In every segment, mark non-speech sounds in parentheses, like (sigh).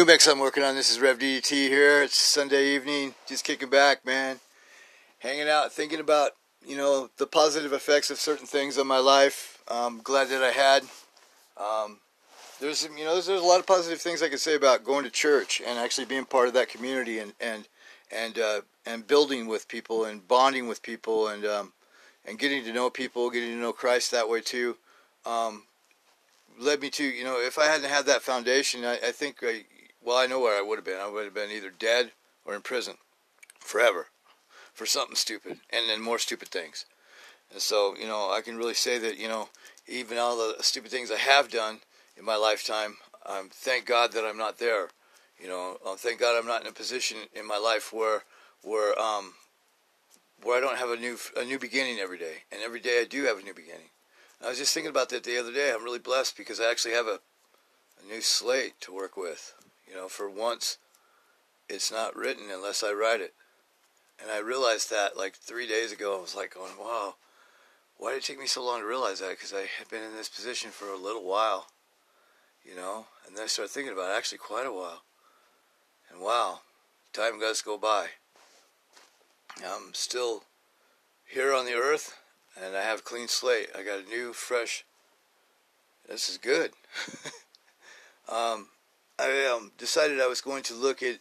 new mix I'm working on. This is Rev DDT here. It's Sunday evening, just kicking back, man. Hanging out, thinking about, you know, the positive effects of certain things on my life. I'm glad that I had. Um, there's, you know, there's, there's, a lot of positive things I could say about going to church and actually being part of that community and and and uh, and building with people and bonding with people and um, and getting to know people, getting to know Christ that way too. Um, led me to, you know, if I hadn't had that foundation, I, I think, I, well, I know where I would have been. I would have been either dead or in prison forever for something stupid and then more stupid things. And so, you know, I can really say that, you know, even all the stupid things I have done in my lifetime, um, thank God that I'm not there. You know, um, thank God I'm not in a position in my life where, where, um, where I don't have a new, a new beginning every day. And every day I do have a new beginning. I was just thinking about that the other day. I'm really blessed because I actually have a, a new slate to work with. You know, for once, it's not written unless I write it. And I realized that like three days ago. I was like going, wow, why did it take me so long to realize that? Because I had been in this position for a little while, you know. And then I started thinking about it, actually quite a while. And wow, time does go by. I'm still here on the earth and I have a clean slate. I got a new, fresh. This is good. (laughs) um, I um, decided I was going to look at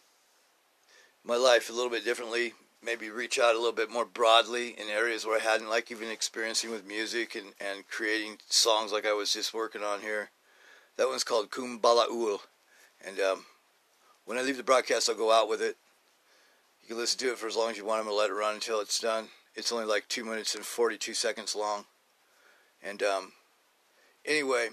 my life a little bit differently. Maybe reach out a little bit more broadly in areas where I hadn't, like even experiencing with music and, and creating songs like I was just working on here. That one's called Kumbalaul. And um, when I leave the broadcast, I'll go out with it. You can listen to it for as long as you want. I'm going to let it run until it's done. It's only like two minutes and 42 seconds long. And um, anyway,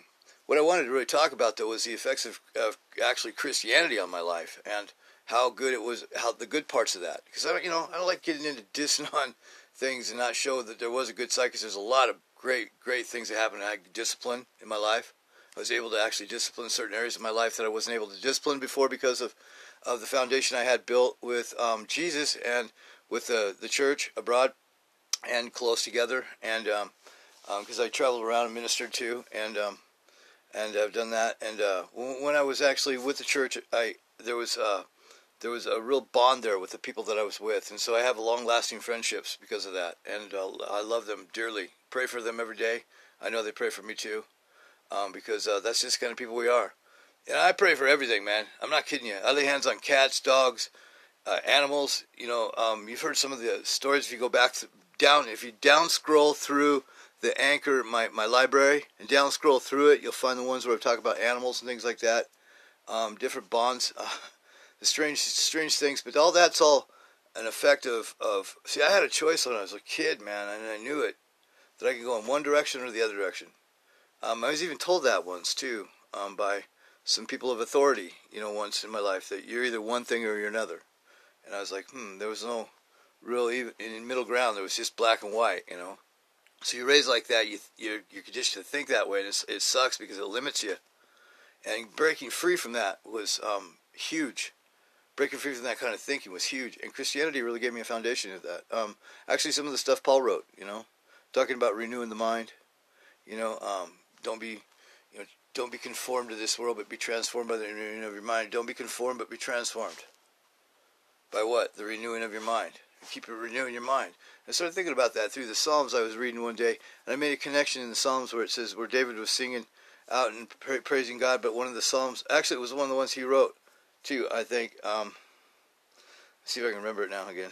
what I wanted to really talk about though was the effects of, of actually Christianity on my life and how good it was, how the good parts of that. Because I don't, you know, I don't like getting into (laughs) dissing on things and not show that there was a good side. Because there's a lot of great, great things that happened. I had discipline in my life. I was able to actually discipline certain areas of my life that I wasn't able to discipline before because of, of the foundation I had built with um, Jesus and with the the church abroad and close together. And because um, um, I traveled around and ministered to, and um, and I've done that. And uh, when I was actually with the church, I there was uh, there was a real bond there with the people that I was with, and so I have long-lasting friendships because of that. And uh, I love them dearly. Pray for them every day. I know they pray for me too, um, because uh, that's just kind of people we are. And I pray for everything, man. I'm not kidding you. I lay hands on cats, dogs, uh, animals. You know, um, you've heard some of the stories if you go back to, down if you down scroll through the anchor my, my library and down scroll through it you'll find the ones where i talk about animals and things like that um, different bonds uh, (laughs) the strange strange things but all that's all an effect of, of see i had a choice when i was a kid man and i knew it that i could go in one direction or the other direction um, i was even told that once too um, by some people of authority you know once in my life that you're either one thing or you're another and i was like hmm there was no real even in middle ground. There was just black and white, you know. So you're raised like that. You you're, you're conditioned to think that way, and it sucks because it limits you. And breaking free from that was um, huge. Breaking free from that kind of thinking was huge, and Christianity really gave me a foundation of that. Um, actually, some of the stuff Paul wrote, you know, talking about renewing the mind. You know, um, don't be, you know, don't be conformed to this world, but be transformed by the renewing of your mind. Don't be conformed, but be transformed. By what? The renewing of your mind keep renewing your mind. I started thinking about that through the Psalms I was reading one day, and I made a connection in the Psalms where it says where David was singing out and pra- praising God, but one of the Psalms, actually, it was one of the ones he wrote too. I think. Um, let's see if I can remember it now again.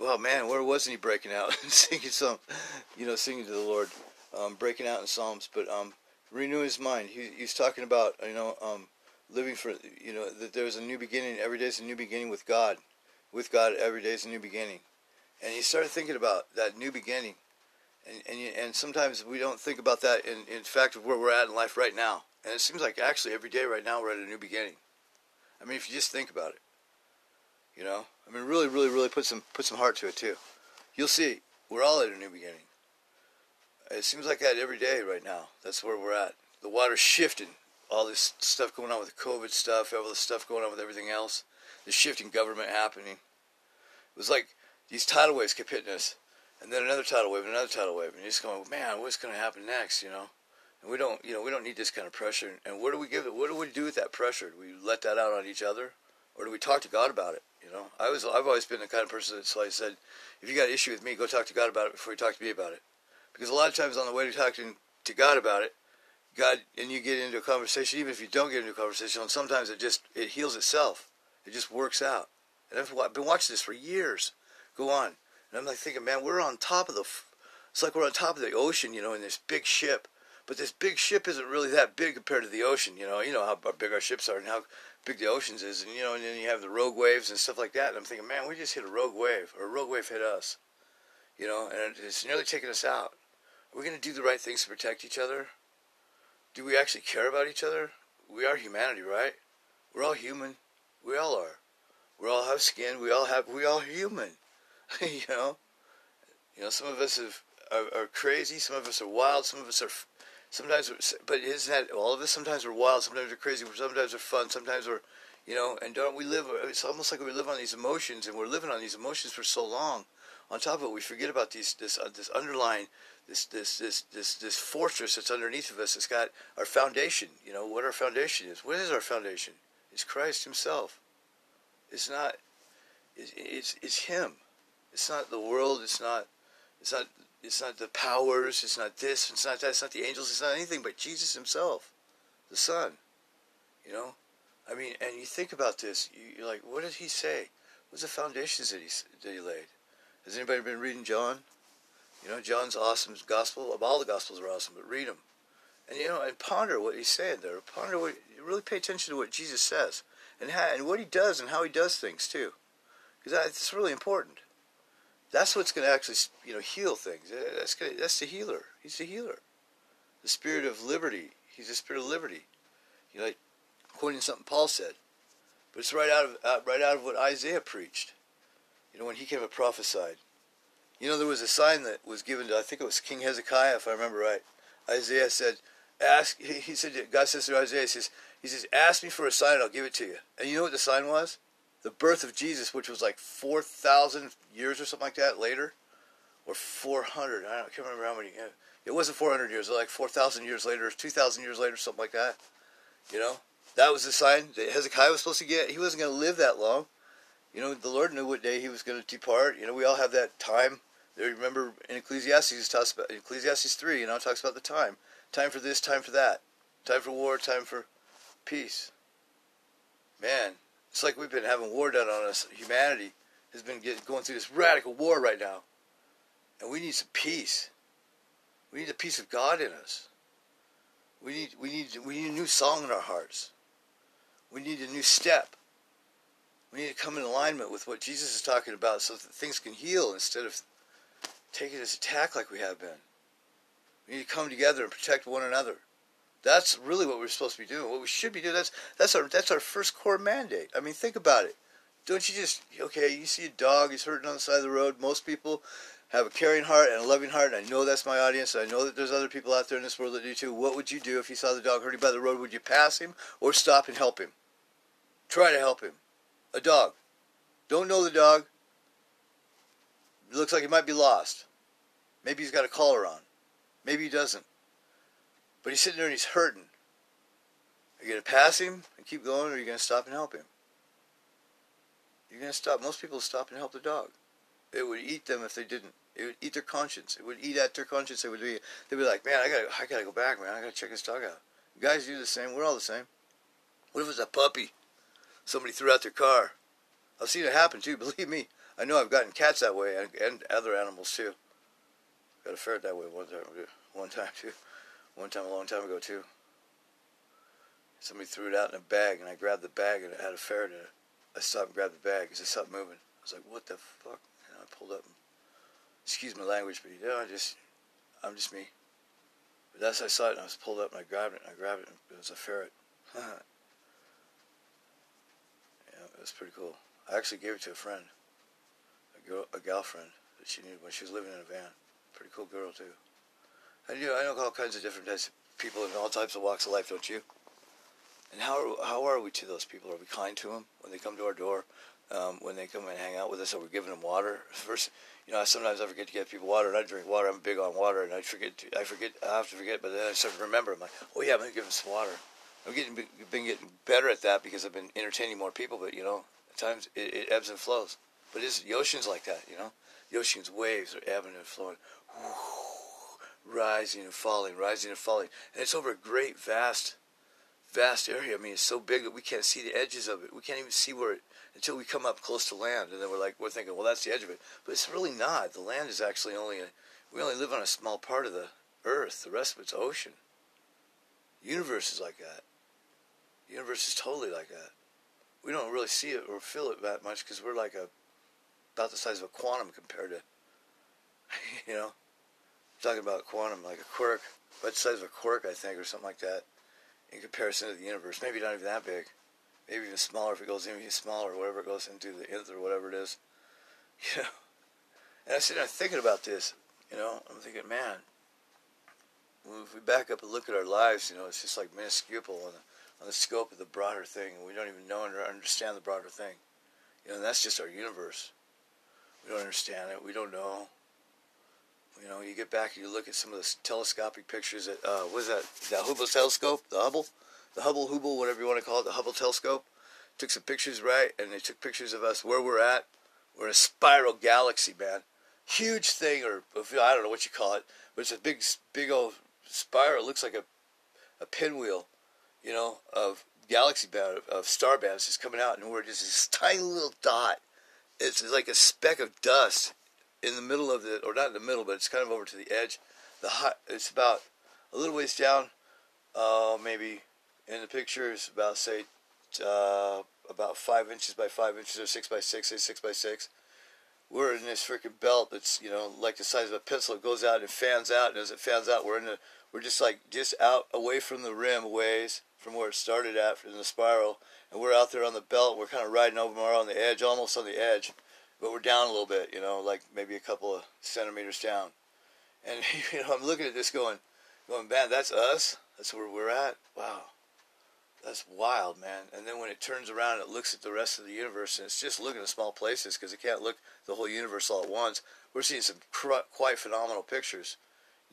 Well, man, where wasn't he breaking out (laughs) and singing some, you know, singing to the Lord, um, breaking out in Psalms, but um, renewing his mind. He, he's talking about, you know, um, living for you know that there's a new beginning. Every day is a new beginning with god. With god every day is a new beginning. And he started thinking about that new beginning. And and, and sometimes we don't think about that in, in fact of where we're at in life right now. And it seems like actually every day right now we're at a new beginning. I mean if you just think about it you know i mean really really really put some put some heart to it too. You'll see we're all at a new beginning. It seems like that every day right now. That's where we're at. The water's shifting all this stuff going on with the COVID stuff, all this stuff going on with everything else, the shifting government happening. It was like these tidal waves kept hitting us, and then another tidal wave, and another tidal wave, and you're just going, man, what's going to happen next, you know? And we don't, you know, we don't need this kind of pressure. And what do we give it? What do we do with that pressure? Do we let that out on each other, or do we talk to God about it? You know, I was, I've always been the kind of person that's like said, if you got an issue with me, go talk to God about it before you talk to me about it. Because a lot of times on the way to talking to God about it, God, and you get into a conversation, even if you don't get into a conversation, and sometimes it just it heals itself. It just works out. And I've, been watching this for years. Go on, and I'm like thinking, man, we're on top of the. It's like we're on top of the ocean, you know, in this big ship. But this big ship isn't really that big compared to the ocean. You know, you know how big our ships are and how big the oceans is, and you know, and then you have the rogue waves and stuff like that. And I'm thinking, man, we just hit a rogue wave, or a rogue wave hit us. You know, and it's nearly taking us out. Are we going to do the right things to protect each other? Do we actually care about each other? We are humanity, right? We're all human. We all are. We all have skin. We all have. We all human. (laughs) you know. You know, some of us have, are, are crazy. Some of us are wild. Some of us are sometimes, but isn't that all of us? Sometimes we're wild, sometimes we're crazy, sometimes we're fun, sometimes we're, you know, and don't we live? It's almost like we live on these emotions, and we're living on these emotions for so long. On top of it, we forget about these this uh, this underlying this this this this this fortress that's underneath of us. It's got our foundation. You know what our foundation is. What is our foundation? It's Christ Himself. It's not. It's it's, it's Him. It's not the world. It's not. It's not it's not the powers, it's not this, it's not that, it's not the angels, it's not anything but Jesus himself, the Son. You know? I mean, and you think about this, you're like, what did he say? What's the foundations that he, that he laid? Has anybody been reading John? You know, John's awesome gospel. All the gospels are awesome, but read them. And, you know, and ponder what he's saying there. Ponder what, really pay attention to what Jesus says and, how, and what he does and how he does things, too. Because that's really important. That's what's going to actually, you know, heal things. That's gonna, that's the healer. He's the healer. The spirit of liberty. He's the spirit of liberty. You know, like quoting something Paul said, but it's right out of right out of what Isaiah preached. You know, when he came and prophesied. You know, there was a sign that was given to I think it was King Hezekiah, if I remember right. Isaiah said, "Ask." He, said, God says to Isaiah, he says, "He says, ask me for a sign, and I'll give it to you." And you know what the sign was? the birth of Jesus, which was like 4,000 years or something like that later, or 400, I, I can't remember how many. It wasn't 400 years, like 4,000 years later, 2,000 years later, something like that. You know, that was the sign that Hezekiah was supposed to get. He wasn't going to live that long. You know, the Lord knew what day he was going to depart. You know, we all have that time. Remember in Ecclesiastes, talks about Ecclesiastes three. You know, talks about the time, time for this, time for that, time for war, time for peace. Man, it's like we've been having war done on us. Humanity has been get, going through this radical war right now. And we need some peace. We need the peace of God in us. We need, we need, we need a new song in our hearts. We need a new step. We need to come in alignment with what Jesus is talking about so that things can heal instead of taking this attack like we have been. We need to come together and protect one another. That's really what we're supposed to be doing. What we should be doing. That's that's our that's our first core mandate. I mean, think about it. Don't you just okay? You see a dog, he's hurting on the side of the road. Most people have a caring heart and a loving heart, and I know that's my audience. I know that there's other people out there in this world that do too. What would you do if you saw the dog hurting by the road? Would you pass him or stop and help him? Try to help him. A dog. Don't know the dog. It looks like he might be lost. Maybe he's got a collar on. Maybe he doesn't. But he's sitting there and he's hurting. Are you going to pass him and keep going, or are you going to stop and help him? You're going to stop. Most people stop and help the dog. It would eat them if they didn't. It would eat their conscience. It would eat at their conscience. They would be. They'd be like, man, I gotta, I gotta go back, man. I gotta check this dog out. You guys do the same. We're all the same. What if it's a puppy? Somebody threw out their car. I've seen it happen too. (laughs) Believe me, I know I've gotten cats that way and, and other animals too. Got a ferret that way one time, one time too. One time, a long time ago, too. Somebody threw it out in a bag, and I grabbed the bag, and it had a ferret in it. I stopped and grabbed the bag because it stopped moving. I was like, what the fuck? And I pulled up. And, excuse my language, but you know, I just, I'm just me. But as I saw it, and I was pulled up, and I grabbed it, and I grabbed it, and it was a ferret. (laughs) was pretty cool. I actually gave it to a friend, a girl, a gal friend that she knew when she was living in a van. Pretty cool girl too. I know, I know all kinds of different types of people in all types of walks of life, don't you? And how are, how are we to those people? Are we kind to them when they come to our door? Um, when they come and hang out with us, and we're giving them water. (laughs) First, you know, sometimes I forget to give people water, and I drink water. I'm big on water, and I forget. To, I forget. I have to forget, but then I start to remember. I'm like, oh yeah, I'm gonna give them some water. I'm getting been getting better at that because I've been entertaining more people. But you know, at times it, it ebbs and flows. But it's, the ocean's like that, you know. The ocean's waves are ebbing and flowing, rising and falling, rising and falling, and it's over a great, vast, vast area. I mean, it's so big that we can't see the edges of it. We can't even see where it until we come up close to land, and then we're like, we're thinking, well, that's the edge of it, but it's really not. The land is actually only a, we only live on a small part of the earth. The rest of it's ocean. The universe is like that. Universe is totally like that. We don't really see it or feel it that much because we're like a about the size of a quantum compared to, (laughs) you know, talking about quantum like a quark, about the size of a quark, I think, or something like that, in comparison to the universe. Maybe not even that big. Maybe even smaller if it goes even smaller, whatever it goes into the nth or whatever it is. (laughs) You know, and I sit there thinking about this. You know, I'm thinking, man, if we back up and look at our lives, you know, it's just like minuscule the, on the scope of the broader thing, we don't even know or understand the broader thing. You know, that's just our universe. We don't understand it. We don't know. You know, you get back and you look at some of the telescopic pictures that uh, what is that? The Hubble telescope? The Hubble? The Hubble, Hubble, whatever you want to call it, the Hubble telescope. Took some pictures, right? And they took pictures of us where we're at. We're in a spiral galaxy, man. Huge thing, or I don't know what you call it, but it's a big, big old spiral. It looks like a, a pinwheel you know, of galaxy band, of star bands is coming out, and we're just this tiny little dot. It's like a speck of dust in the middle of the, or not in the middle, but it's kind of over to the edge. The hot, it's about a little ways down, uh, maybe in the picture is about say uh, about five inches by five inches or six by six, say six by six. We're in this freaking belt that's you know like the size of a pencil. It goes out and fans out, and as it fans out, we're in the we're just like just out away from the rim ways from where it started at in the spiral, and we're out there on the belt. We're kind of riding over more on the edge, almost on the edge, but we're down a little bit, you know, like maybe a couple of centimeters down. And (laughs) you know, I'm looking at this going, going, man, that's us. That's where we're at. Wow, that's wild, man. And then when it turns around, it looks at the rest of the universe, and it's just looking at small places because it can't look the whole universe all at once. We're seeing some quite phenomenal pictures,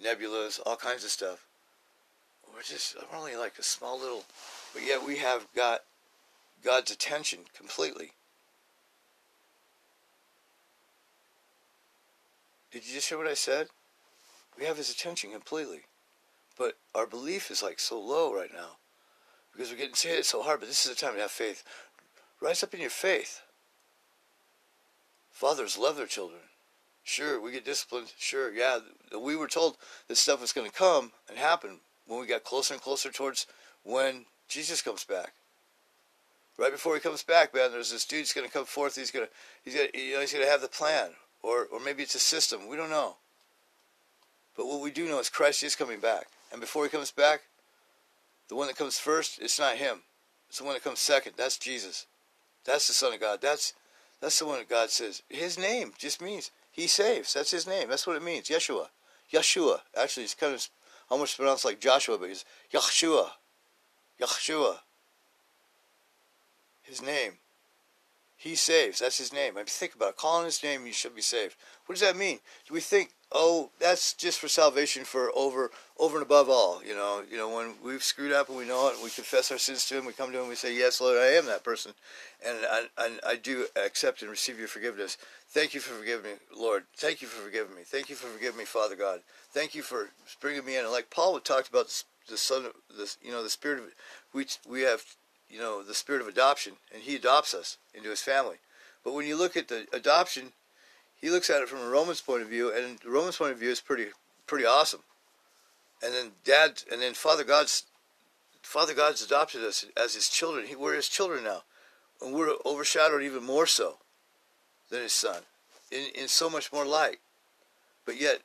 nebulas, all kinds of stuff just I'm only like a small little, but yet we have got God's attention completely. Did you just hear what I said? We have his attention completely. But our belief is like so low right now. Because we're getting hit so hard, but this is the time to have faith. Rise up in your faith. Fathers love their children. Sure, we get disciplined. Sure, yeah, we were told this stuff was going to come and happen, when we got closer and closer towards when Jesus comes back. Right before he comes back, man, there's this dude's going to come forth. He's going to, he's going to, you know, he's going to have the plan, or or maybe it's a system. We don't know. But what we do know is Christ is coming back, and before he comes back, the one that comes first, it's not him. It's the one that comes second. That's Jesus. That's the Son of God. That's that's the one that God says. His name just means He saves. That's His name. That's what it means. Yeshua. Yeshua. Actually, it's kind of almost pronounced like Joshua, but he's Yahshua. Yahshua. His name. He saves. That's his name. I mean, think about it. Calling his name, you should be saved. What does that mean? Do we think, oh, that's just for salvation for over over and above all? You know, you know, when we've screwed up and we know it, we confess our sins to him, we come to him, we say, Yes, Lord, I am that person. And I, I, I do accept and receive your forgiveness. Thank you for forgiving me, Lord. Thank you for forgiving me. Thank you for forgiving me, Father God. Thank you for bringing me in. And like Paul talked about the Son, of the you know, the Spirit of we we have, you know, the Spirit of adoption, and He adopts us into His family. But when you look at the adoption, he looks at it from a Roman's point of view, and the Roman's point of view is pretty pretty awesome. And then Dad, and then Father God's Father God's adopted us as His children. He, we're His children now, and we're overshadowed even more so than his son in, in so much more light. But yet,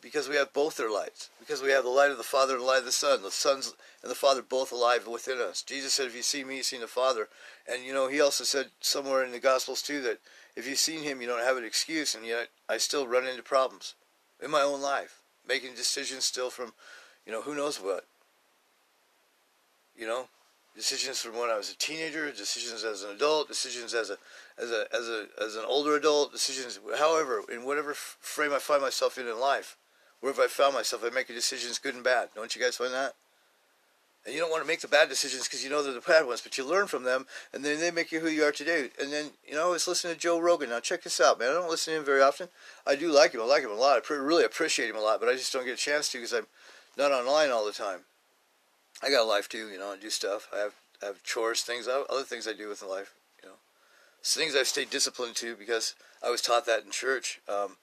because we have both their lights, because we have the light of the Father and the light of the Son, the Son's and the Father both alive within us. Jesus said, If you see me, you see the Father. And, you know, he also said somewhere in the Gospels, too, that if you've seen him, you don't have an excuse, and yet I still run into problems in my own life, making decisions still from, you know, who knows what. You know, decisions from when I was a teenager, decisions as an adult, decisions as a as a as a as an older adult, decisions however in whatever frame I find myself in in life, wherever I found myself, I make decisions good and bad. Don't you guys find that? And you don't want to make the bad decisions because you know they're the bad ones, but you learn from them, and then they make you who you are today. And then, you know, I was listening to Joe Rogan. Now, check this out, man. I don't listen to him very often. I do like him. I like him a lot. I really appreciate him a lot, but I just don't get a chance to because I'm not online all the time. I got a life too, you know, I do stuff. I have I have chores, things, other things I do with life, you know. It's things I've stayed disciplined to because I was taught that in church. Um,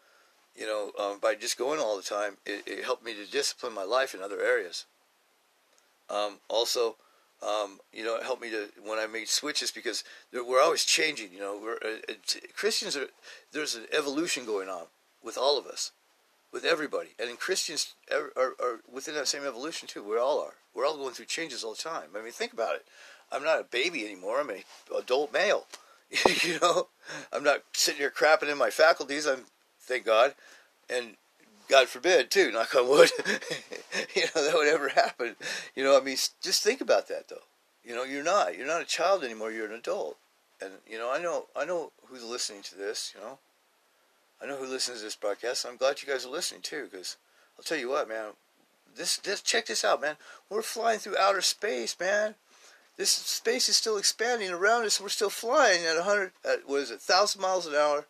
you know, um, by just going all the time, it, it, helped me to discipline my life in other areas. Um, also, um, you know, it helped me to when I made switches because we're always changing. You know, uh, Christians are there's an evolution going on with all of us with everybody. And Christians are, are, are, within that same evolution too. We all are. We're all going through changes all the time. I mean, think about it. I'm not a baby anymore. I'm an adult male. (laughs) you know, I'm not sitting here crapping in my faculties. I'm, thank God, and God forbid too. Knock on wood. (laughs) you know that would ever happen. You know, I mean, just think about that though. You know, you're not. You're not a child anymore. You're an adult. And you know, I know. I know who's listening to this. You know, I know who listens to this broadcast. I'm glad you guys are listening too, because I'll tell you what, man. This, this, check this out, man. We're flying through outer space, man. This space is still expanding around us. We're still flying at 100, at, what is it, 1,000 miles an hour.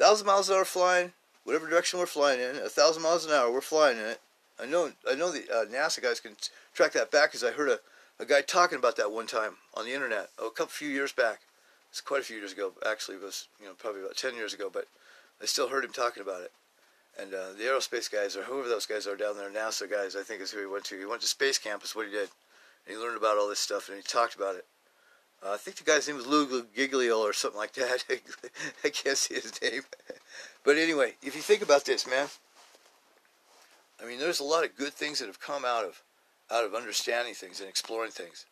1,000 miles an hour flying, whatever direction we're flying in, a 1,000 miles an hour, we're flying in it. I know, I know the uh, NASA guys can track that back because I heard a, a guy talking about that one time on the internet, oh, a couple few years back. It's quite a few years ago, actually. It was, you know, probably about 10 years ago, but I still heard him talking about it. And uh, the aerospace guys, or whoever those guys are down there, NASA guys, I think is who he went to. He went to space campus. What he did, and he learned about all this stuff, and he talked about it. Uh, I think the guy's name was Lou Giglio or something like that. (laughs) I can't see his name, but anyway, if you think about this, man, I mean, there's a lot of good things that have come out of out of understanding things and exploring things.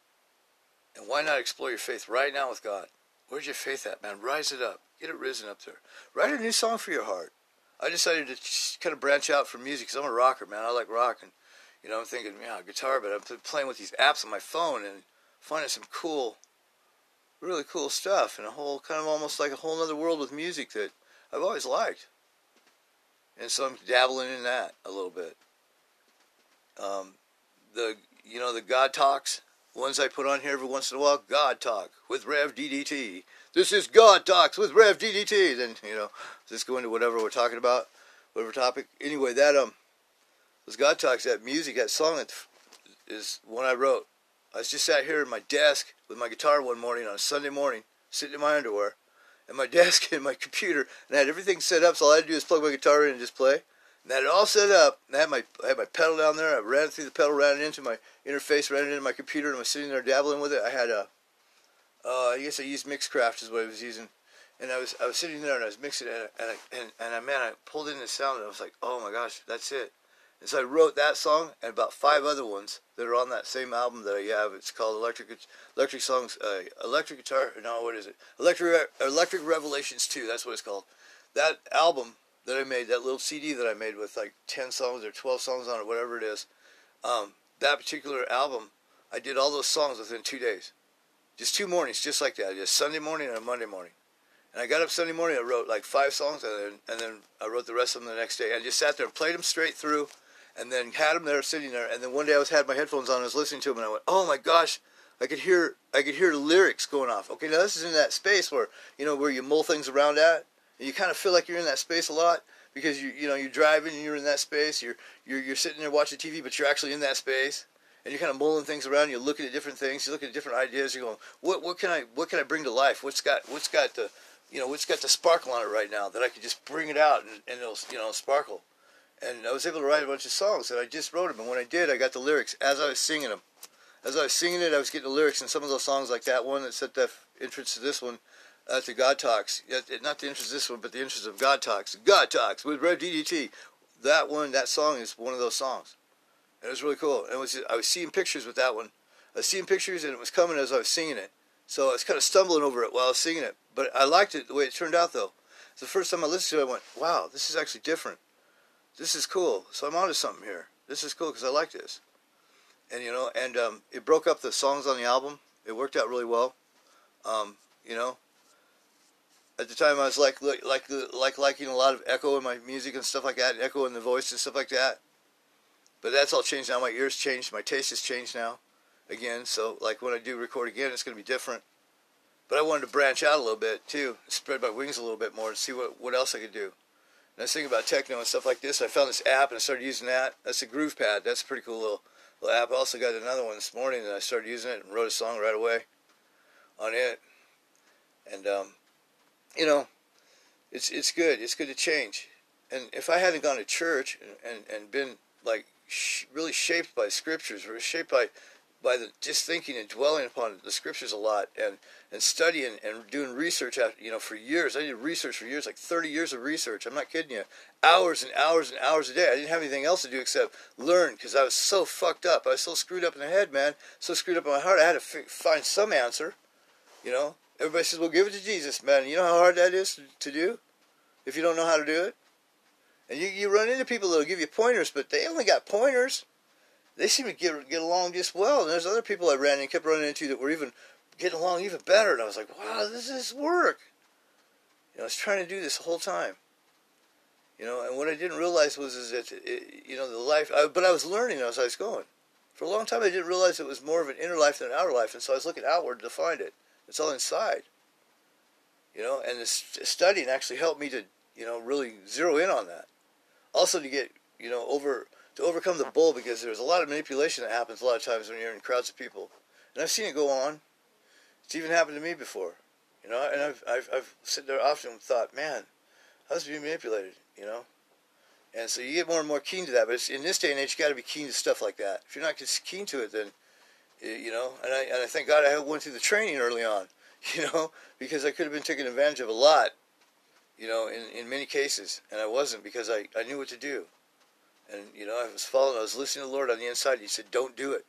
And why not explore your faith right now with God? Where's your faith at, man? Rise it up. Get it risen up there. Write a new song for your heart. I decided to kind of branch out from music because I'm a rocker, man. I like rock, and you know, I'm thinking, yeah, guitar, but I'm playing with these apps on my phone and finding some cool, really cool stuff, and a whole kind of almost like a whole other world with music that I've always liked. And so I'm dabbling in that a little bit. Um, the you know the God talks ones I put on here every once in a while. God talk with Rev DDT. This is God Talks with Rev DDT. Then, you know, just go into whatever we're talking about, whatever topic. Anyway, that, um, those God Talks, that music, that song is one I wrote. I just sat here at my desk with my guitar one morning on a Sunday morning, sitting in my underwear, and my (laughs) desk and my computer, and I had everything set up, so all I had to do is plug my guitar in and just play. And I had it all set up, and I had my, I had my pedal down there, I ran through the pedal, ran it into my interface, ran it into my computer, and I was sitting there dabbling with it. I had a uh, I guess I used Mixcraft is what I was using, and I was I was sitting there and I was mixing it, and I, and and I man I pulled in the sound and I was like, oh my gosh, that's it. And so I wrote that song and about five other ones that are on that same album that I have. It's called Electric Electric Songs, uh, Electric Guitar. No, what is it? Electric Electric Revelations Two. That's what it's called. That album that I made, that little CD that I made with like ten songs or twelve songs on it, whatever it is. Um, that particular album, I did all those songs within two days. Just two mornings, just like that. Just Sunday morning and a Monday morning. And I got up Sunday morning. I wrote like five songs, and then, and then I wrote the rest of them the next day. I just sat there and played them straight through, and then had them there sitting there. And then one day I was had my headphones on, I was listening to them, and I went, "Oh my gosh!" I could hear I could hear lyrics going off. Okay, now this is in that space where you know where you mull things around at, and you kind of feel like you're in that space a lot because you you know you're driving and you're in that space. You're you're you're sitting there watching TV, but you're actually in that space and you're kind of mulling things around. You're looking at different things. You're looking at different ideas. You're going, what what can I what can I bring to life? What's got what's got the you know what's got the sparkle on it right now that I could just bring it out and, and it'll you know sparkle. And I was able to write a bunch of songs and I just wrote them. And when I did, I got the lyrics as I was singing them. As I was singing it, I was getting the lyrics. And some of those songs, like that one that set the entrance to this one, uh, to God Talks. Not the entrance to this one, but the entrance of God Talks. God Talks with Rev DDT. That one, that song is one of those songs. And It was really cool. And it was I was seeing pictures with that one. I was seeing pictures and it was coming as I was singing it. So I was kind of stumbling over it while I was singing it. But I liked it the way it turned out though. The first time I listened to it, I went, wow, this is actually different. This is cool. So I'm onto something here. This is cool because I like this. and you know, and um, it broke up the songs on the album. It worked out really well. Um, you know, at the time I was like like like liking a lot of echo in my music and stuff like that, and echo in the voice and stuff like that. But that's all changed now. My ears changed. My taste has changed now, again. So like when I do record again, it's going to be different. But I wanted to branch out a little bit too, spread my wings a little bit more, and see what what else I could do. And I was thinking about techno and stuff like this. I found this app and I started using that. That's a Groove Pad. That's a pretty cool little, little app. I also got another one this morning and I started using it and wrote a song right away on it. And um, you know, it's it's good. It's good to change. And if I hadn't gone to church and, and, and been like sh- really shaped by scriptures, or shaped by by the just thinking and dwelling upon the scriptures a lot and and studying and doing research after, you know for years. I did research for years like 30 years of research. I'm not kidding you. Hours and hours and hours a day. I didn't have anything else to do except learn because i was so fucked up. I was so screwed up in the head man. So screwed up in my heart i had to f- find some answer you know? Everybody says well give it to jesus man. You know how hard that is to, do? If you don't know how to do it? And you, you run into people that'll give you pointers but they only got pointers they seem to get get along just well. And there's other people I ran and kept running into that were even getting along even better. And I was like, wow, this is work. You know, I was trying to do this the whole time. You know, and what I didn't realize was is that it, you know the life. I, but I was learning as I was going. For a long time, I didn't realize it was more of an inner life than an outer life, and so I was looking outward to find it. It's all inside. You know, and this studying actually helped me to you know really zero in on that. Also to get you know over to overcome the bull because there's a lot of manipulation that happens a lot of times when you're in crowds of people. And I've seen it go on. It's even happened to me before. You know, and I've, I've, I've sit there often and thought, man, I was being manipulated, you know? And so you get more and more keen to that. But in this day and age, you got to be keen to stuff like that. If you're not keen to it, then, you know, and I, and I thank God I went through the training early on, (laughs) you know, because I could have been taken advantage of a lot, you know, in, in many cases. And I wasn't because I, I knew what to do. And, you know, I was following, I was listening to the Lord on the inside. He said, don't do it.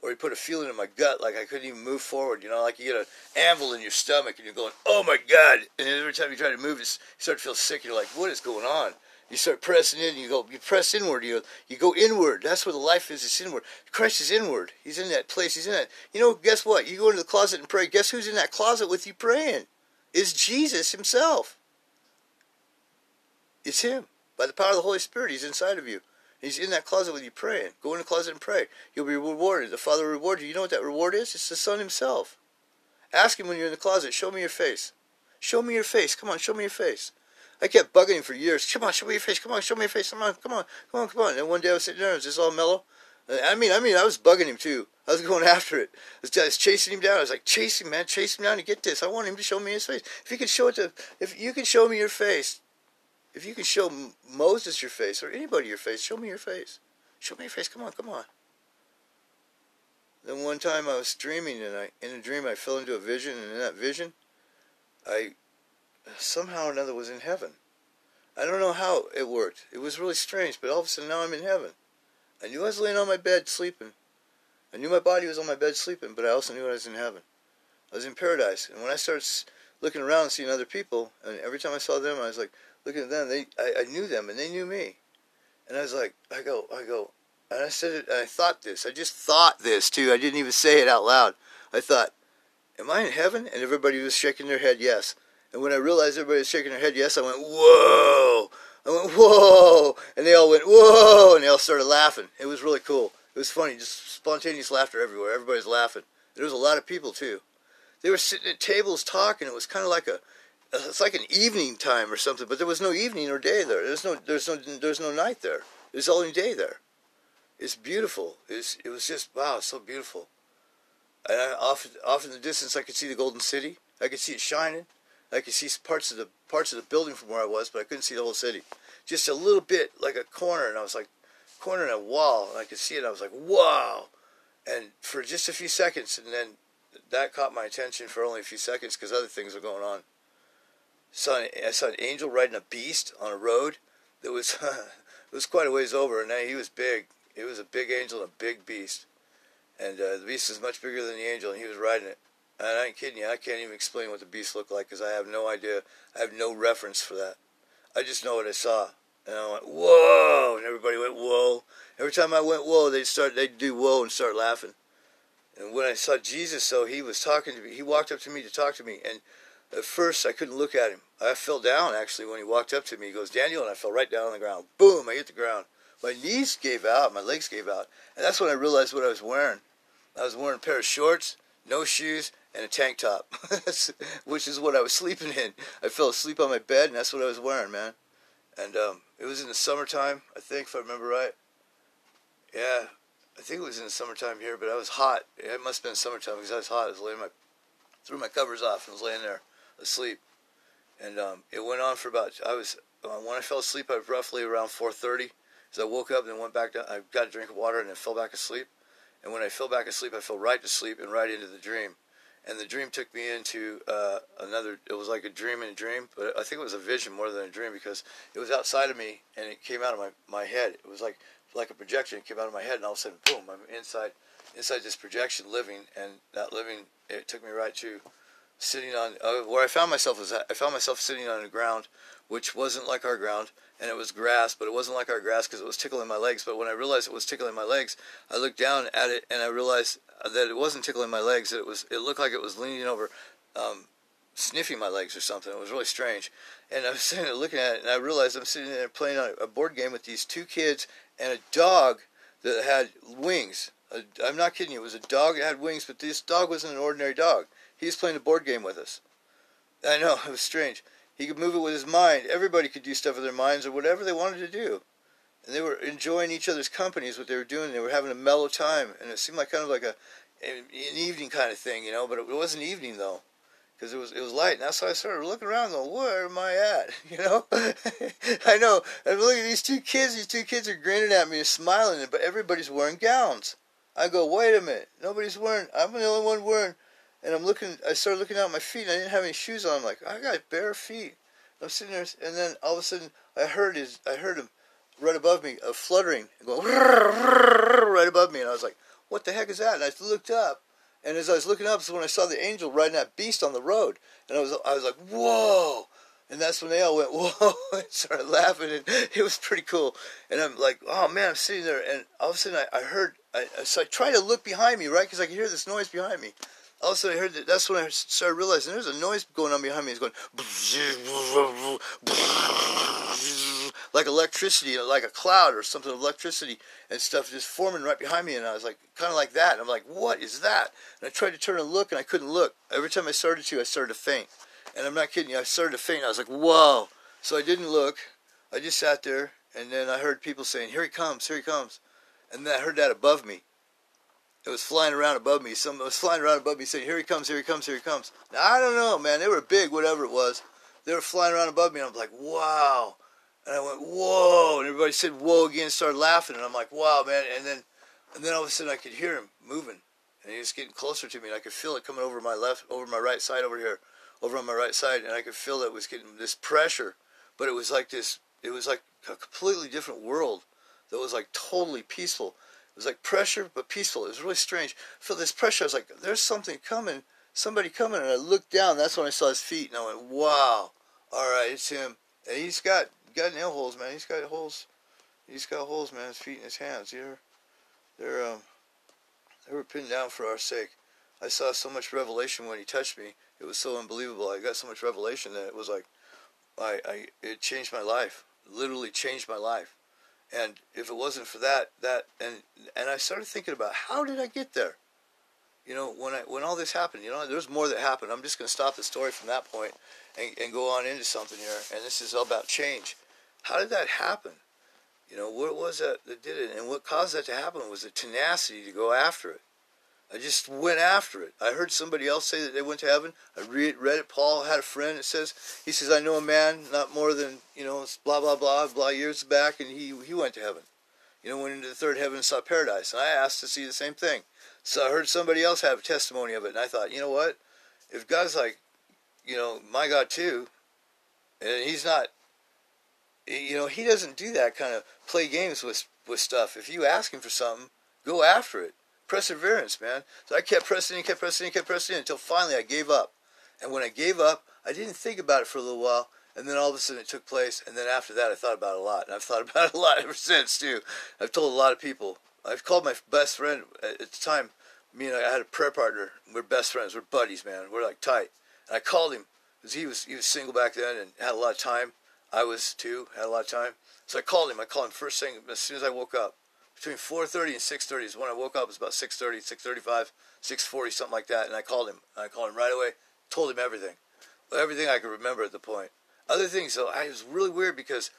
Or he put a feeling in my gut like I couldn't even move forward. You know, like you get an anvil in your stomach and you're going, oh my God. And every time you try to move, you start to feel sick. You're like, what is going on? You start pressing in. You go, you press inward. You you go inward. That's where the life is. It's inward. Christ is inward. He's in that place. He's in that. You know, guess what? You go into the closet and pray. Guess who's in that closet with you praying? Is Jesus Himself. It's Him. By the power of the Holy Spirit, He's inside of you. He's in that closet with you praying. Go in the closet and pray. You'll be rewarded. The Father will reward you. You know what that reward is? It's the Son Himself. Ask Him when you're in the closet, show me your face. Show me your face. Come on, show me your face. I kept bugging him for years. Come on, show me your face. Come on, show me your face. Come on, come on, come on, come on. And one day I was sitting there, and it was just all mellow. I mean, I mean, I was bugging him too. I was (laughs) going after it. I was chasing him down. I was like, chase him, man, chase him down to get this. I want him to show me his face. If you could show it to, if you can show me your face, if you can show Moses your face or anybody your face, show me your face. Show me your face. Come on, come on. Then one time I was dreaming, and I in a dream I fell into a vision, and in that vision, I somehow or another was in heaven. I don't know how it worked. It was really strange, but all of a sudden now I'm in heaven. I knew I was laying on my bed sleeping. I knew my body was on my bed sleeping, but I also knew I was in heaven. I was in paradise. And when I started looking around and seeing other people, and every time I saw them, I was like, looking at them, they I, I knew them and they knew me. And I was like, I go, I go, and I said it, I thought this. I just thought this too. I didn't even say it out loud. I thought, am I in heaven? And everybody was shaking their head yes. And when I realized everybody was shaking their head yes, I went, whoa. I went, whoa. And they all went, whoa. And they all started laughing. It was really cool. It was funny. Just spontaneous laughter everywhere. Everybody's laughing. There was a lot of people too. They were sitting at tables talking. It was kind of like a, it's like an evening time or something, but there was no evening or day there. There's no there's no there's no night there. There's only day there. It's beautiful. It's, it was just wow, so beautiful. And I, off off in the distance, I could see the Golden City. I could see it shining. I could see parts of the parts of the building from where I was, but I couldn't see the whole city. Just a little bit, like a corner, and I was like corner in a wall, and I could see it. I was like, wow! And for just a few seconds, and then that caught my attention for only a few seconds because other things were going on saw an, I saw an angel riding a beast on a road that was (laughs) it was quite a ways over, and he was big. It was a big angel and a big beast, and uh, the beast is much bigger than the angel, and he was riding it. And I ain't kidding you. I can't even explain what the beast looked like because I have no idea. I have no reference for that. I just know what I saw, And I went, whoa, and everybody went, whoa. Every time I went, whoa, they'd start, they'd do whoa and start laughing. And when I saw Jesus, so he was talking to me. He walked up to me to talk to me, and at first I couldn't look at him. I fell down actually when he walked up to me. He goes, Daniel, and I fell right down on the ground. Boom! I hit the ground. My knees gave out, my legs gave out, and that's when I realized what I was wearing. I was wearing a pair of shorts, no shoes, and a tank top, (laughs) which is what I was (laughs) sleeping in. I fell asleep on my bed, and that's what I was wearing, man. And um, it was in the summertime, I think, if I remember right. Yeah, I think it was in the summertime here, but I was hot. It must have been summertime because I was hot. I was laying my, threw my covers off and was laying there asleep. And um, it went on for about, I was, uh, when I fell asleep, I was roughly around 4.30. So I woke up and went back down, I got a drink of water and then fell back asleep. And when I fell back asleep, I fell right to sleep and right into the dream. And the dream took me into uh, another, it was like a dream in a dream, but I think it was a vision more than a dream because it was outside of me and it came out of my, my head. It was like like a projection. It came out of my head, and all of a sudden, boom! I'm inside inside this projection, living, and that living it took me right to sitting on uh, where I found myself was I found myself sitting on the ground, which wasn't like our ground, and it was grass, but it wasn't like our grass because it was tickling my legs. But when I realized it was tickling my legs, I looked down at it and I realized that it wasn't tickling my legs. It was it looked like it was leaning over. Um, sniffing my legs or something. It was really strange. And I was (laughs) sitting there looking at it, and I realized I'm sitting there playing a board game with these two kids and a dog that had wings. I'm not kidding you. It was a dog that had wings, but this dog wasn't an ordinary dog. He was playing a board game with us. I know, (laughs) it was strange. He could move it with his mind. Everybody could do stuff with their minds or whatever they wanted to do. And they were enjoying each other's company is what they were doing. They were having a mellow time. And it seemed like kind of like a an evening kind of thing, you know, but it wasn't evening though because it was it was light, and that's why I started looking around, going, "Where am I at?" (laughs) You know, (laughs) I know. I'm looking at these two kids. These two kids are grinning at me and smiling, but everybody's wearing gowns. I go, "Wait a minute, nobody's wearing. I'm the only one wearing." And I'm looking. I started looking at my feet. And I didn't have any shoes on. I'm like, I got bare feet. I'm sitting there, and then all of a sudden, I heard his. I heard him right above me, a fluttering, going (laughs) right above me, and I was like, "What the heck is that?" And I looked up and as I was looking up, is when I saw the angel riding that beast on the road, and I was I was like, "Whoa!" And that's when they all went, (laughs) "Whoa!" and started laughing, and it was pretty cool. And I'm like, "Oh man!" I'm sitting there, and all of a sudden I, I heard. I, so I tried to look behind me, right, because I could hear this noise behind me. All of a sudden I heard that. That's when I started realizing there's a noise going on behind me. It's going (laughs) like electricity, like a cloud or something of electricity and stuff just forming right behind me. And I was like, kind of like that. And I'm like, what is that? And I tried to turn and look, and I couldn't look. Every time I started to, I started to faint. And I'm not kidding you, I started to faint. I was like, whoa. So I didn't look. I just sat there, and then I heard people saying, here he comes, here he comes. And then I heard that above me. It was flying around above me. Someone was flying around above me saying, here he comes, here he comes, here he comes. Now, I don't know, man. They were big, whatever it was. They were flying around above me, and I'm like, wow. And I went, whoa. And everybody said, whoa again, started laughing. And I'm like, wow, man. And then, and then all of a sudden I could hear him moving. And he was getting closer to me. And I could feel it coming over my left, over my right side over here, over on my right side. And I could feel it was getting this pressure. But it was like this, it was like a completely different world that was like totally peaceful. It was like pressure, but peaceful. It was really strange. I felt this pressure. I was like, there's something coming, somebody coming. And I looked down. That's when I saw his feet. And I went, wow. All right, it's him. And he's got got nail holes, man. He's got holes. He's got holes, man. His feet and his hands. They're, they're, um, they were pinned down for our sake. I saw so much revelation when he touched me. It was so unbelievable. I got so much revelation that it was like, I, I, it changed my life. Literally changed my life. And if it wasn't for that, that, and and I started thinking about how did I get there? You know, when I when all this happened, you know, there's more that happened. I'm just going to stop the story from that point and, and go on into something here. And this is all about change. How did that happen? You know, what was that that did it? And what caused that to happen was the tenacity to go after it. I just went after it. I heard somebody else say that they went to heaven. I read, read it. Paul had a friend that says, he says, I know a man not more than, you know, blah, blah, blah, blah years back, and he, he went to heaven. You know, went into the third heaven and saw paradise. And I asked to see the same thing. So I heard somebody else have a testimony of it, and I thought, you know what? If God's like, you know, my God too, and he's not you know, he doesn't do that kind of play games with with stuff. If you ask him for something, go after it. Perseverance, man. So I kept pressing and kept pressing and kept pressing until finally I gave up. And when I gave up, I didn't think about it for a little while. And then all of a sudden it took place, and then after that I thought about it a lot, and I've thought (laughs) about it a lot ever since too. I've told a lot of people. I've called my best friend at the time. Me and I had a prayer partner. We're best friends. We're buddies, man. We're like tight. And I called him because he was he was single back then and had a lot of time. I was too, had a lot of time. So I called him. I called him first thing as soon as I woke up. Between 4:30 and 6:30 is when I woke up. It was about 6:30, 6:35, 6:40, something like that. And I called him. I called him right away. Told him everything, everything I could remember at the point. Other things though, I was really weird because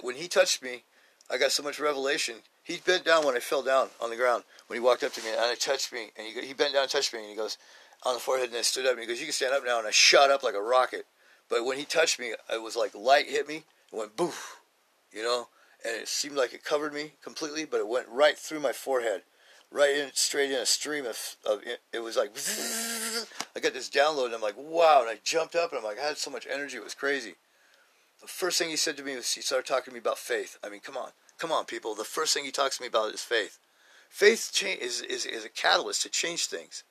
when he touched me, I got so much revelation. He bent down when I fell down on the ground when he walked up to me and I touched me and he, he bent down and touched me and he goes on the forehead and I stood up and he goes, "You can stand up now." And I shot up like a rocket. But when he touched me, it was like light hit me. It went boof, you know, and it seemed like it covered me completely, but it went right through my forehead, right in, straight in a stream of, of it, was like, (laughs) I got this download and I'm like, wow, and I jumped up and I'm like, I had so much energy, it was crazy. The first thing he said to me was he started talking to me about faith. I mean, come on, come on, people. The first thing he talks to me about is faith. Faith cha- is, is, is a catalyst to change things.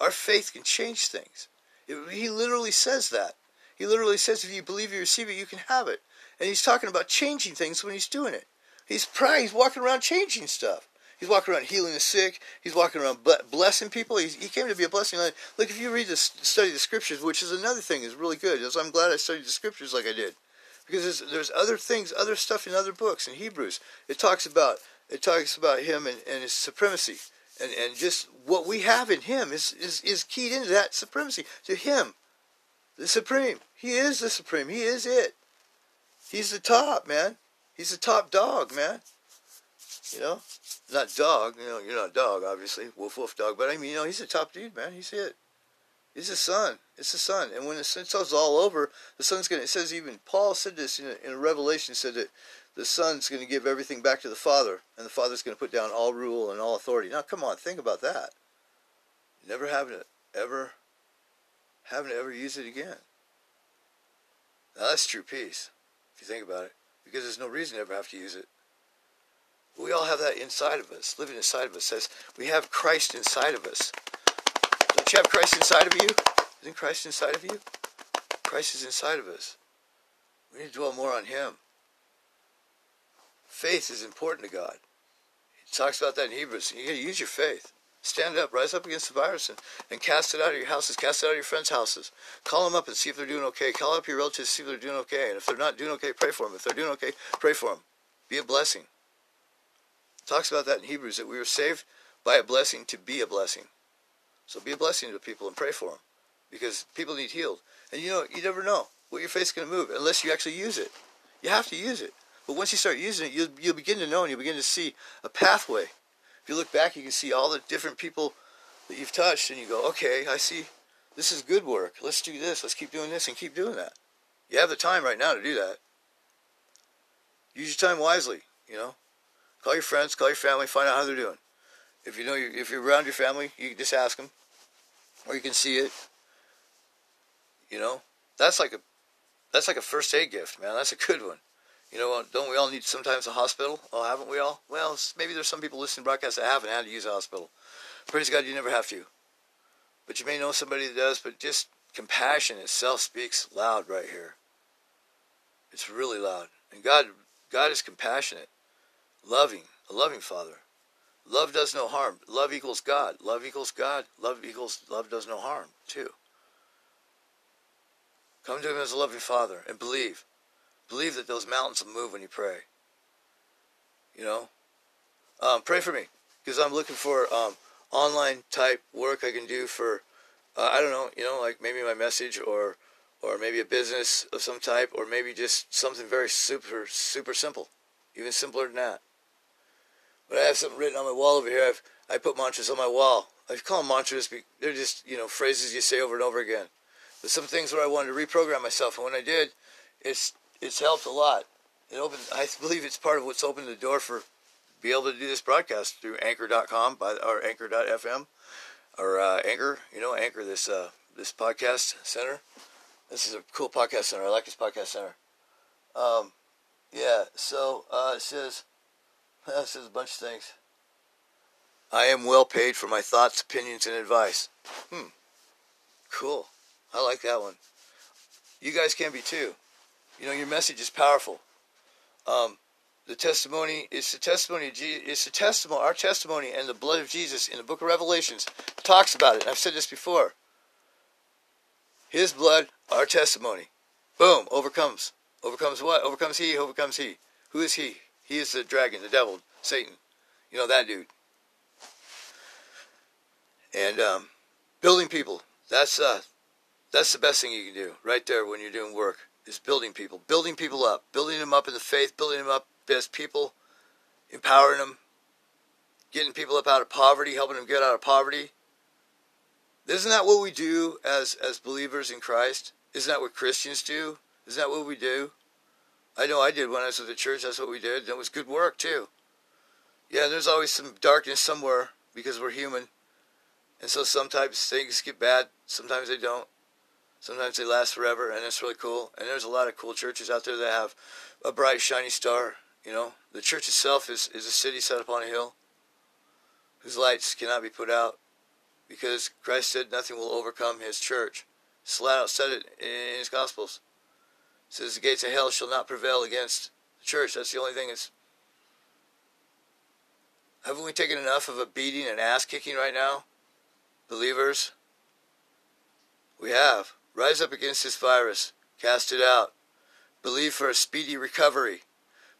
Our faith can change things. It, he literally says that. He literally says if you believe you receive it, you can have it. And he's talking about changing things when he's doing it. He's praying, he's walking around changing stuff. He's walking around healing the sick. He's walking around blessing people. He's, he came to be a blessing. Look, if you read the study the scriptures, which is another thing, is really good. Is I'm glad I studied the scriptures like I did, because there's, there's other things, other stuff in other books. In Hebrews, it talks about it talks about him and, and his supremacy, and, and just what we have in him is, is is keyed into that supremacy to him, the supreme. He is the supreme. He is it. He's the top, man. He's the top dog, man. You know, not dog. You know, you're not dog, obviously. Wolf, wolf, dog. But I mean, you know, he's the top dude, man. He's it. He's the son. It's the son. And when the sun's all over, the son's gonna. It says even Paul said this in a, in Revelation. Said that the son's gonna give everything back to the father, and the father's gonna put down all rule and all authority. Now, come on, think about that. Never having to ever having to ever use it again. Now that's true peace, if you think about it, because there's no reason to ever have to use it. We all have that inside of us, living inside of us. Says we have Christ inside of us. Don't you have Christ inside of you? Isn't Christ inside of you? Christ is inside of us. We need to dwell more on Him. Faith is important to God. He talks about that in Hebrews. You got to use your faith. Stand up, rise up against the virus, and, and cast it out of your houses, cast it out of your friends' houses. Call them up and see if they're doing okay. Call up your relatives, see if they're doing okay. And if they're not doing okay, pray for them. If they're doing okay, pray for them. Be a blessing. It talks about that in Hebrews that we were saved by a blessing to be a blessing. So be a blessing to people and pray for them because people need healed. And you know, you never know what your faith's going to move unless you actually use it. You have to use it. But once you start using it, you'll, you'll begin to know and you'll begin to see a pathway you look back, you can see all the different people that you've touched, and you go, okay, I see this is good work. Let's do this. Let's keep doing this and keep doing that. You have the time right now to do that. Use your time wisely, you know. Call your friends, call your family, find out how they're doing. If you know you if you're around your family, you just ask them, or you can see it. You know, that's like a that's like a first aid gift, man. That's a good one. You know, what, don't we all need sometimes a hospital? Oh, haven't we all? Well, maybe there's some people listening to broadcasts that haven't had to use a hospital. Praise God, you never have to. But you may know somebody that does, but just compassion itself speaks loud right here. It's really loud. And God God is compassionate, loving, a loving Father. Love does no harm. Love equals God. Love equals God. Love equals love does no harm, too. Come to him as a loving Father and believe. Believe that those mountains will move when you pray. You know? Um, pray for me because I'm looking for um, online type work I can do for, uh, I don't know, you know, like maybe my message or or maybe a business of some type or maybe just something very super, super simple, even simpler than that. But I have something written on my wall over here. I've, I put mantras on my wall. I call them mantras. They're just, you know, phrases you say over and over again. But some things where I wanted to reprogram myself. And when I did, it's it's helped a lot. It opened. I (laughs) believe it's part of what's opened the door for be able to do this broadcast through Anchor.com by or Anchor.fm or uh, Anchor. You know, Anchor this uh, this podcast center. This is a cool podcast center. I like this podcast center. Um, yeah. So uh, it says (laughs) it says a bunch of things. I am well paid for my thoughts, opinions, and advice. Hmm. Cool. I like that one. You guys can be too. You know, your message is powerful. Um, the testimony is the testimony. It's the testimony. Our testimony and the blood of Jesus in the Book of Revelations talks about it. I've said this before. His blood, our testimony. Boom, overcomes. Overcomes what? Overcomes he, overcomes he. Who is he? He is the dragon, the devil, Satan. You know that dude. And um, building people. That's uh, that's the best thing you can do right there when you're doing work. Is building people, building people up, building them up in the faith, building them up as people, empowering them, getting people up out of poverty, helping them get out of poverty. Isn't that what we do as as believers in Christ? Isn't that what Christians do? Isn't that what we do? I know I did when I was at the church. That's what we did. And it was good work too. Yeah, there's always some darkness somewhere because we're human, and so sometimes things get bad. Sometimes they don't. Sometimes they last forever, and it's really cool. And there's a lot of cool churches out there that have a bright, shiny star. You know, the church itself is, is a city set upon a hill whose lights cannot be put out because Christ said nothing will overcome his church. Flat out said it in his Gospels. It says the gates of hell shall not prevail against the church. That's the only thing that's. Haven't we taken enough of a beating and ass kicking right now? Believers? We have. Rise up against this virus. Cast it out. Believe for a speedy recovery.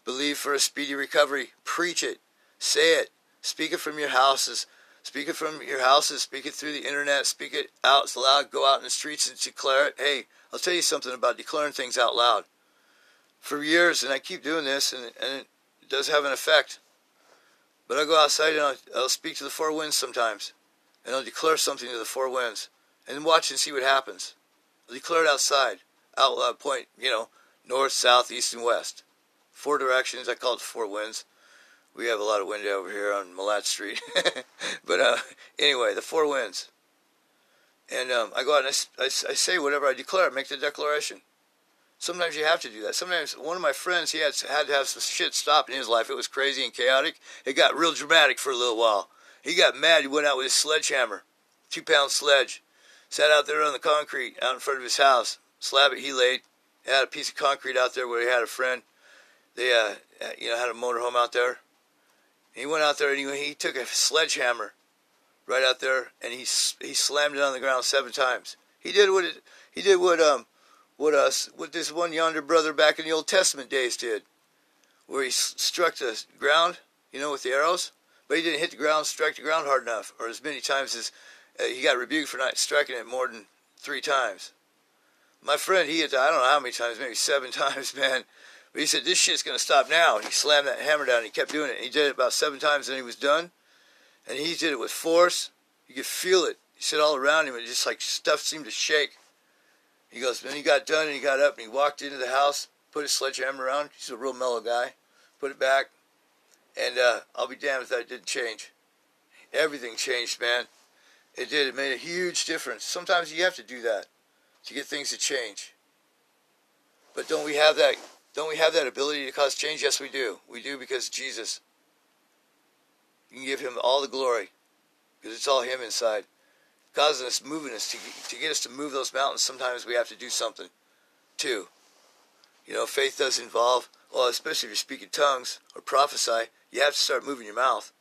Believe for a speedy recovery. Preach it. Say it. Speak it from your houses. Speak it from your houses. Speak it through the internet. Speak it out loud. Go out in the streets and declare it. Hey, I'll tell you something about declaring things out loud. For years, and I keep doing this, and, and it does have an effect. But I'll go outside and I'll, I'll speak to the four winds sometimes. And I'll declare something to the four winds. And watch and see what happens. I'll declare it outside. Out loud, point, you know, north, south, east, and west. Four directions. I call it four winds. We have a lot of wind over here on Malat Street. (laughs) but uh, anyway, the four winds. And um, I go out and I, I, I, say whatever I declare, I make the declaration. Sometimes you have to do that. Sometimes one of my friends, he had, had to have some shit stopped in his life. It was crazy and chaotic. It got real dramatic for a little while. He got mad. He went out with his sledgehammer, two pound sledge, sat out there on the concrete out in front of his house. Slab it he laid. Had a piece of concrete out there where he had a friend. They, uh, you know, had a motorhome out there. He went out there and he, he took a sledgehammer right out there and he he slammed it on the ground seven times. He did what it, he did what um what us what this one yonder brother back in the Old Testament days did, where he struck the ground, you know, with the arrows, but he didn't hit the ground, strike the ground hard enough, or as many times as uh, he got rebuked for not striking it more than three times. My friend, he hit I don't know how many times, maybe seven (laughs) times, man. But he said, this shit's to stop now. And he slammed that hammer down and he kept doing it. And he did it about seven times and he was done. And he did it with force. You could feel it. He said all around him, it just like stuff seemed to shake. He goes, then he got done and he got up and he walked into the house, put his sledgehammer around. He's a real mellow guy. Put it back. And uh, I'll be damned if that didn't change. Everything changed, man. It did. It made a huge difference. Sometimes you have to do that to get things to change. But don't we have that don't we have that ability to cause change? Yes, we do. We do because Jesus. You can give him all the glory because it's all him inside. Causing us, moving us to, to get us to move those mountains, sometimes we have to do something too. You know, faith does involve, well, especially if you're speaking tongues or prophesy, you have to start moving your mouth.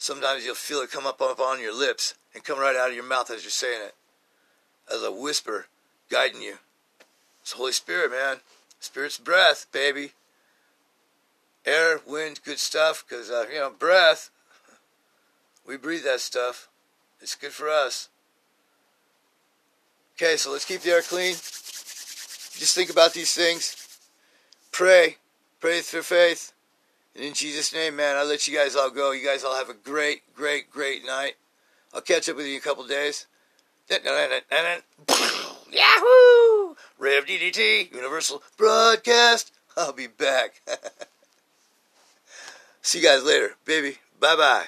Sometimes you'll feel it come up, up on your lips and come right out of your mouth as you're saying it. As a whisper guiding you. It's the Holy Spirit, man. Spirit's breath, baby. Air, wind, good stuff, because, uh, you know, breath, we breathe that stuff. It's good for us. Okay, so let's keep the air clean. Just think about these things. Pray. Pray through faith. And in Jesus' name, man, I let you guys all go. You guys all have a great, great, great night. I'll catch up with you in a couple days. (laughs) Yahoo! Rev DDT, Universal Broadcast. I'll be back. (laughs) See you guys later, baby. Bye bye.